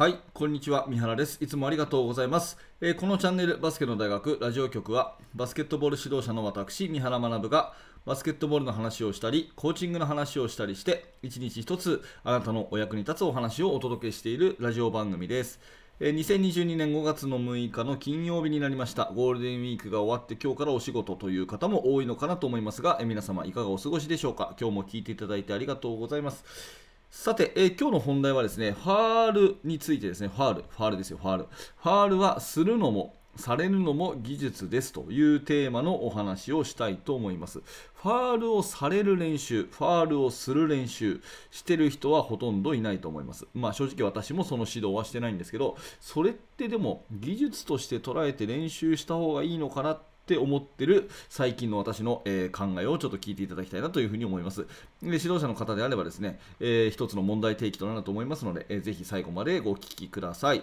はい、こんにちは。三原です。いつもありがとうございます。えーこのチャンネル、バスケの大学ラジオ局は、バスケットボール指導者の私、三原学が、バスケットボールの話をしたり、コーチングの話をしたりして、一日一つ、あなたのお役に立つお話をお届けしているラジオ番組です。えー2022年5月の6日の金曜日になりました。ゴールデンウィークが終わって今日からお仕事という方も多いのかなと思いますが、えー皆様いかがお過ごしでしょうか？今日も聞いていただいてありがとうございます。さて、えー今日の本題はですね、ファールについてですね、ファール、ファールですよ、ファール。ファールはするのも、されるのも技術ですというテーマのお話をしたいと思います。ファールをされる練習、ファールをする練習、してる人はほとんどいないと思います。まあ正直私もその指導はしてないんですけど、それってでも技術として捉えて練習した方がいいのかなってって思ってる最近の私の、えー考えをちょっと聞いていただきたいなというふうに思います。で指導者の方であればですね、えー一つの問題提起となると思いますので、えーぜひ最後までご聞きください。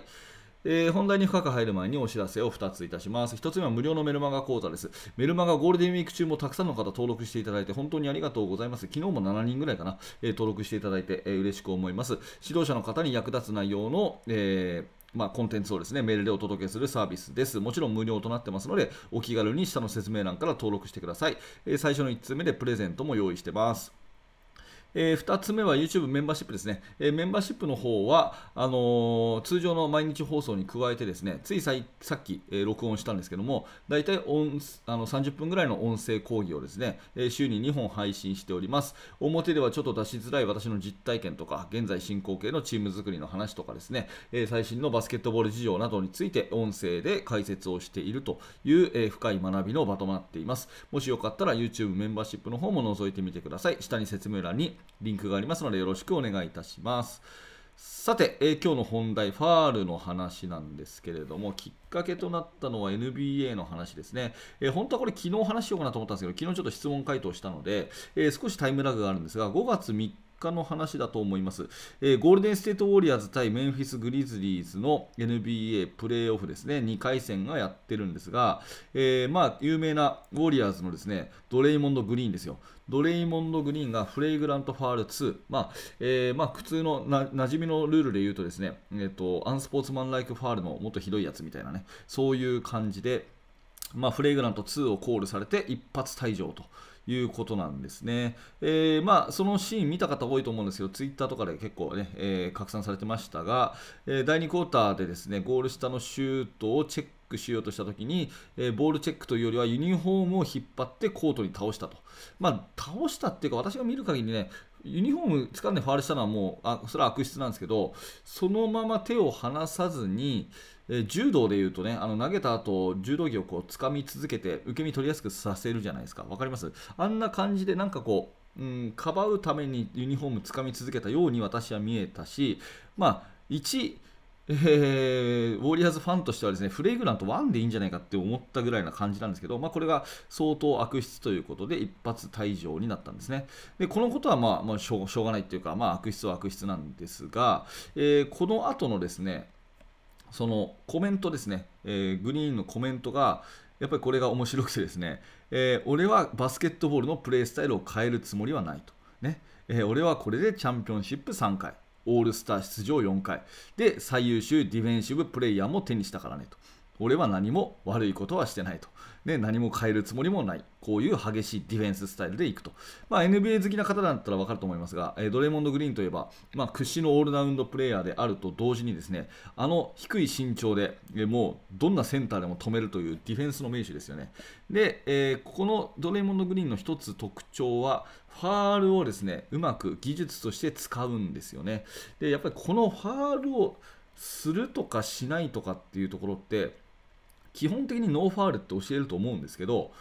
えー本題に深く入る前にお知らせを2ついたします。1つ目は無料のメルマガ講座です。メルマガゴールデンウィーク中もたくさんの方登録していただいて本当にありがとうございます。昨日も7人ぐらいかな、え登録していただいて、えー嬉しく思います。指導者の方に役立つ内容の、えーまあ、コンテンツをですねメールでお届けするサービスです。もちろん無料となってますので、お気軽に下の説明欄から登録してください。えー最初の1通目でプレゼントも用意してます。え2つ目は YouTube メンバーシップですね、えーメンバーシップの方はあのー通常の毎日放送に加えてですねついさいさっき、え録音したんですけども大体音あの30分ぐらいの音声講義をですね、え週に2本配信しております。表ではちょっと出しづらい私の実体験とか現在進行形のチーム作りの話とかですね、え最新のバスケットボール事情などについて音声で解説をしているという、え深い学びの場となっています。もしよかったら YouTube メンバーシップの方も覗いてみてください。下に説明欄にリンクがありますのでよろしくお願いいたしますさて、えー今日の本題、ファールの話なんですけれども、きっかけとなったのは NBA の話ですね。えー本当はこれ、昨日話しようかなと思ったんですけど、昨日ちょっと質問回答したので、えー少しタイムラグがあるんですが、5月3の話だと思います、えーゴールデンステートウォリアーズ対メンフィス・グリズリーズの NBA プレーオフですね、2回戦がやってるんですが、えーまあ、有名なウォリアーズのですねドレイモンド・グリーンですよ。ドレイモンド・グリーンがフレイグラントファール2、まあえーまあ、普通のな馴染みのルールで言うとですね、えー、とアンスポーツマンライクファールのもっとひどいやつみたいなね、そういう感じで、まあ、フレグラント2をコールされて一発退場ということなんですね。えーまあ、そのシーン見た方多いと思うんですけど、ツイッターとかで結構ね、えー拡散されてましたが、えー第2クォーターでですね、ゴール下のシュートをチェックしようとしたときに、えボールチェックというよりはユニフォームを引っ張ってコートに倒したと。まあ、倒したっていうか、私が見る限りね、ユニフォーム掴んでファールしたのはもう、あそれは悪質なんですけど、そのまま手を離さずに、え柔道でいうとね、あの投げた後柔道着をこう掴み続けて、受け身取りやすくさせるじゃないですか。わかります？あんな感じで、なんかこう、うん、かばうためにユニフォーム掴み続けたように私は見えたし、まあ、1、えーウォリアーズファンとしてはですねフレグラント1でいいんじゃないかって思ったぐらいな感じなんですけど、まあ、これが相当悪質ということで一発退場になったんですね。でこのことはまあ、まあ、しょうがないっていうか、まあ、悪質は悪質なんですが、えーこの後のですねそのコメントですね、えーグリーンのコメントがやっぱりこれが面白くてですね、えー俺はバスケットボールのプレースタイルを変えるつもりはないと。ね。えー俺はこれでチャンピオンシップ3回、オールスター出場4回、で、最優秀ディフェンシブプレイヤーも手にしたからねと。俺は何も悪いことはしてないと。で、何も変えるつもりもない。こういう激しいディフェンススタイルでいくと。まあ、NBA 好きな方だったら分かると思いますが、えドレイモンド・グリーンといえば、まあ、屈指のオールラウンドプレイヤーであると同時にですね、あの低い身長で、えもうどんなセンターでも止めるというディフェンスの名手ですよね。で、えーこのドレイモンド・グリーンの一つ特徴は、ファールをですね、うまく技術として使うんですよね。で、やっぱりこのファールをするとかしないとかっていうところって、基本的にノーファールって教えると思うんですけど、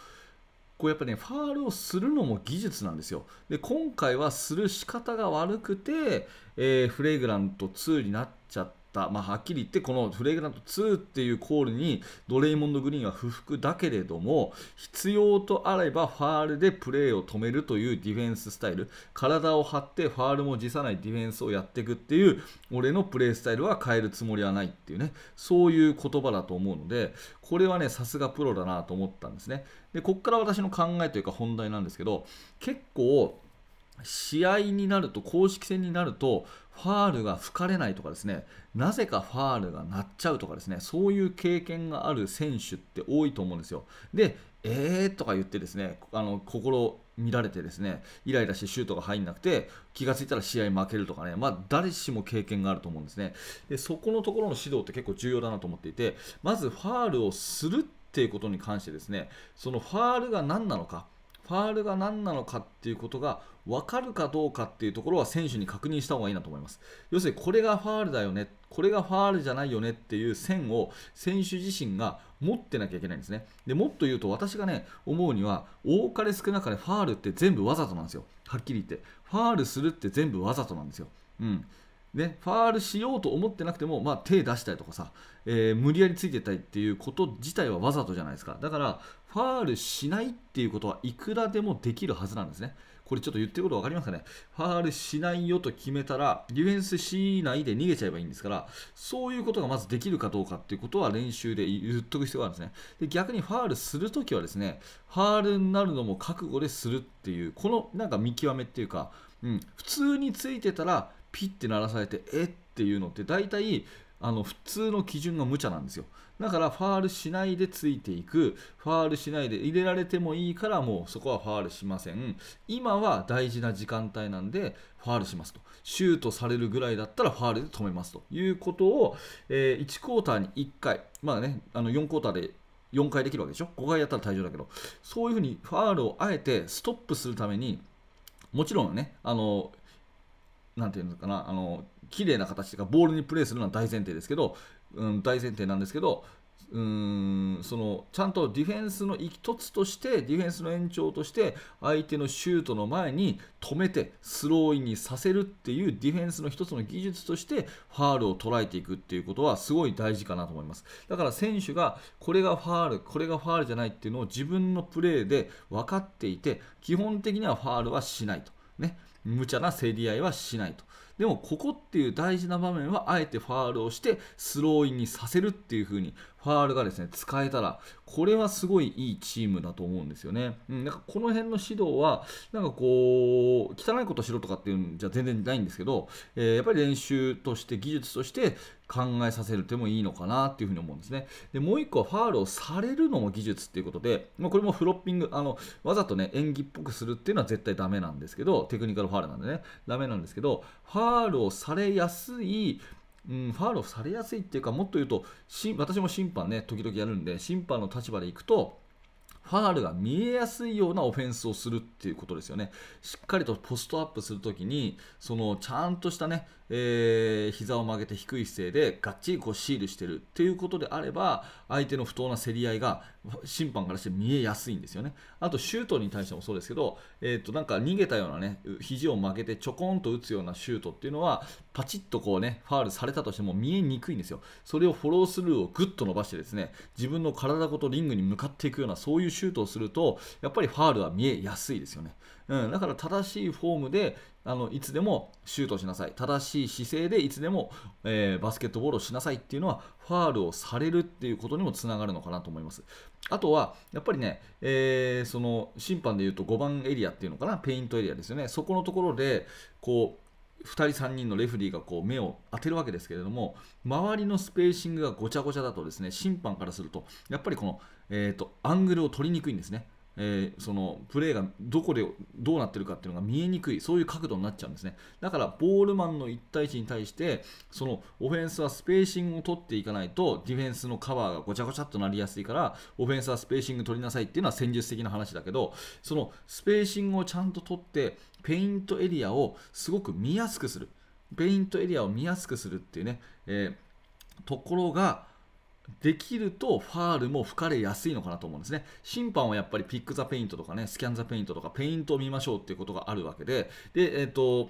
こうやっぱね、ファールをするのも技術なんですよ。で、今回はする仕方が悪くて、えーフレグラント2になっちゃっ。まあ、はっきり言って、このフレグラント2っていうコールにドレイモンド・グリーンは不服だけれども、必要とあればファールでプレーを止めるというディフェンススタイル、体を張ってファールも辞さないディフェンスをやっていくっていう、俺のプレースタイルは変えるつもりはないっていうね、そういう言葉だと思うので、これはね、さすがプロだなと思ったんですね。で、ここから私の考えというか本題なんですけど、結構、試合になると公式戦になるとファールが吹かれないとかですねなぜかファールが鳴っちゃうとかですねそういう経験がある選手って多いと思うんですよ。でえー？とか言ってですねあの心見られてですねイライラしてシュートが入んなくて気がついたら試合負けるとかね、まあ、誰しも経験があると思うんですね。でそこのところの指導って結構重要だなと思っていてまずファールをするっていうことに関してですねそのファールが何なのかファールが何なのかっていうことが分かるかどうかっていうところは選手に確認した方がいいなと思います。要するにこれがファールだよね、これがファールじゃないよねっていう線を選手自身が持ってなきゃいけないんですね。でもっと言うと私がね思うには多かれ少なかれファールって全部わざとなんですよ。はっきり言って。ファールするって全部わざとなんですよ。うん。ね、ファールしようと思ってなくても、まあ、手出したりとかさ、えー、無理やりついてたりっていうこと自体はわざとじゃないですか。だから、ファールしないっていうことはいくらでもできるはずなんですね。これちょっと言ってること分かりますかね？ファールしないよと決めたら、ディフェンスしないで逃げちゃえばいいんですから、そういうことがまずできるかどうかっていうことは練習で言っとく必要があるんですね。で逆にファールするときはですね、ファールになるのも覚悟でするっていう、このなんか見極めっていうか、うん、普通についてたら、ピッて鳴らされて、え？っていうのって大体あの普通の基準が無茶なんですよ。だからファールしないでついていく、ファールしないで入れられてもいいからもうそこはファールしません。今は大事な時間帯なんでファールしますと。シュートされるぐらいだったらファールで止めますということを、えー、1クォーターに1回、まあね、あの4クォーターで4回できるわけでしょ ?5 回やったら退場だけど、そういうふうにファールをあえてストップするために、もちろんね、あの、なんていうのかな、あの、綺麗な形とかボールにプレーするのは大前提ですけど、うん、大前提なんですけど、うんそのちゃんとディフェンスの一つとしてディフェンスの延長として相手のシュートの前に止めてスローインにさせるっていうディフェンスの一つの技術としてファールを捉えていくっていうことはすごい大事かなと思います。だから選手がこれがファールこれがファールじゃないっていうのを自分のプレーで分かっていて基本的にはファールはしないと。ね無茶な競り合いはしないと。でもここっていう大事な場面はあえてファールをしてスローインにさせるっていう風にファールがですね使えたらこれはすごいいいチームだと思うんですよね。うん、なんかこの辺の指導はなんかこう汚いことしろとかっていうんじゃ全然ないんですけど、えー、やっぱり練習として技術として考えさせる手もいいのかなっていうふうに思うんですね。でもう1個はファールをされるのも技術っていうことで、まあ、これもフロッピングあのわざとね演技っぽくするっていうのは絶対ダメなんですけどテクニカルファールなんでねダメなんですけどファァールをされやすいうん、ファールをされやすいっていうかもっと言うと私も審判ね時々やるんで審判の立場でいくとファールが見えやすいようなオフェンスをするっていうことですよね。しっかりとポストアップするときに、そのちゃんとしたね、えー、膝を曲げて低い姿勢でがっちりこうシールしてるっていうことであれば、相手の不当な競り合いが審判からして見えやすいんですよね。あと、シュートに対してもそうですけど、えー、となんか逃げたようなね、肘を曲げてちょこんと打つようなシュートっていうのは、パチッとこうね、ファールされたとしても見えにくいんですよ。それをフォロースルーをぐっと伸ばしてですね、自分の体ごとリングに向かっていくような、そういうシュートをすると、やっぱりファールは見えやすいですよね。うん、だから正しいフォームであのいつでもシュートしなさい。正しい姿勢でいつでも、えー、バスケットボールをしなさいっていうのはファールをされるっていうことにもつながるのかなと思います。あとはやっぱりね、えー、その審判でいうと5番エリアっていうのかな？ペイントエリアですよね。そこのところでこう2人3人のレフリーがこう目を当てるわけですけれども周りのスペーシングがごちゃごちゃだとですね審判からするとやっぱりこの、えーとアングルを取りにくいんですね。えー、そのプレーがどこでどうなってるかっていうのが見えにくいそういう角度になっちゃうんですね。だからボールマンの1対1に対してそのオフェンスはスペーシングを取っていかないとディフェンスのカバーがごちゃごちゃっとなりやすいからオフェンスはスペーシング取りなさいっていうのは戦術的な話だけどそのスペーシングをちゃんと取ってペイントエリアをすごく見やすくする。ペイントエリアを見やすくするっていうね、えー、ところができるとファールも吹かれやすいのかなと思うんですね。審判はやっぱり pick the paint とかね、 scan the paint とか、ペイントを見ましょうっていうことがあるわけで、で、えっ、ー、と、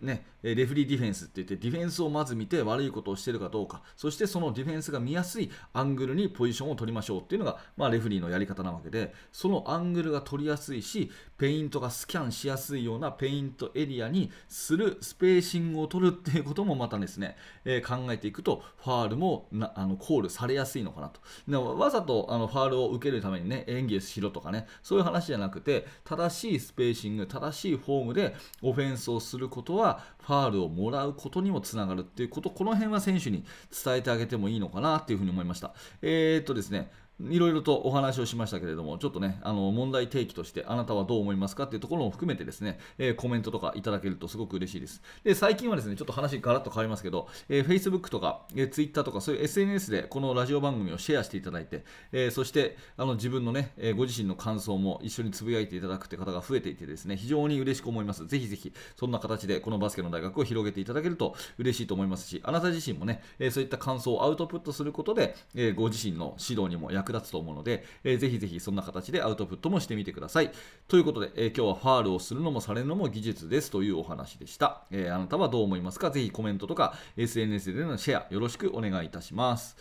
ね、 referee defense って言ってディフェンスをまず見て悪いことをしているかどうか。そしてそのディフェンスが見やすいアングルにポジションを取りましょうっていうのが、まあ、レフリーのやり方なわけでそのアングルが取りやすいしペイントがスキャンしやすいようなペイントエリアにするスペーシングを取るっていうこともまたですね、えー、考えていくとファールもなあのコールされやすいのかなと。わざとあのファールを受けるためにね演技しろとかねそういう話じゃなくて正しいスペーシング正しいフォームでオフェンスをすることはファールをもらうことにもつながるっていうことこの辺は選手に伝えてあげてもいいのかなっていうふうに思いました。えー、っとですねいろいろとお話をしましたけれども、ちょっとね、あの問題提起として、あなたはどう思いますかっていうところも含めてですね、えー、コメントとかいただけるとすごく嬉しいです。で、最近はですね、ちょっと話ガラッと変わりますけど、えー、Facebook とか、えー、Twitter とか、そういう SNS でこのラジオ番組をシェアしていただいて、えー、そしてあの自分のね、え、ご自身の感想も一緒につぶやいていただくって方が増えていてですね、非常に嬉しく思います。ぜひぜひ、そんな形でこのバスケの大学を広げていただけると嬉しいと思いますし、あなた自身もね、え、そういった感想をアウトプットすることで、え、ご自身の指導にも役役立つと思うので、えー、ぜひぜひそんな形でアウトプットもしてみてください。ということで、えー、今日はファールをするのもされるのも技術ですというお話でした。えー、あなたはどう思いますか？ぜひコメントとか SNS でのシェアよろしくお願いいたします。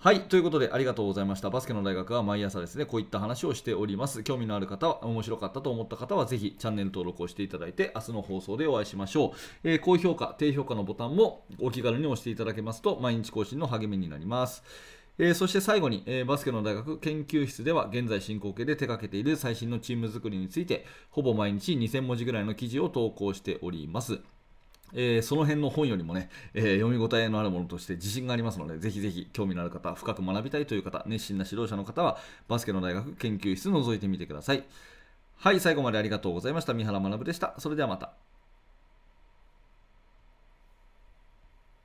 はい。ということで、ありがとうございました。バスケの大学は毎朝ですね、こういった話をしております。興味のある方は、面白かったと思った方は、ぜひチャンネル登録をしていただいて、明日の放送でお会いしましょう。えー、高評価、低評価のボタンもお気軽に押していただけますと、毎日更新の励みになります。えー、そして最後に、えー、バスケの大学研究室では現在進行形で手掛けている最新のチーム作りについてほぼ毎日2000文字ぐらいの記事を投稿しております。えー、その辺の本よりもね、えー、読み応えのあるものとして自信がありますので、ぜひぜひ興味のある方、深く学びたいという方、熱心な指導者の方は、バスケの大学研究室覗いてみてください。はい、最後までありがとうございました。三原学でした。それではまた。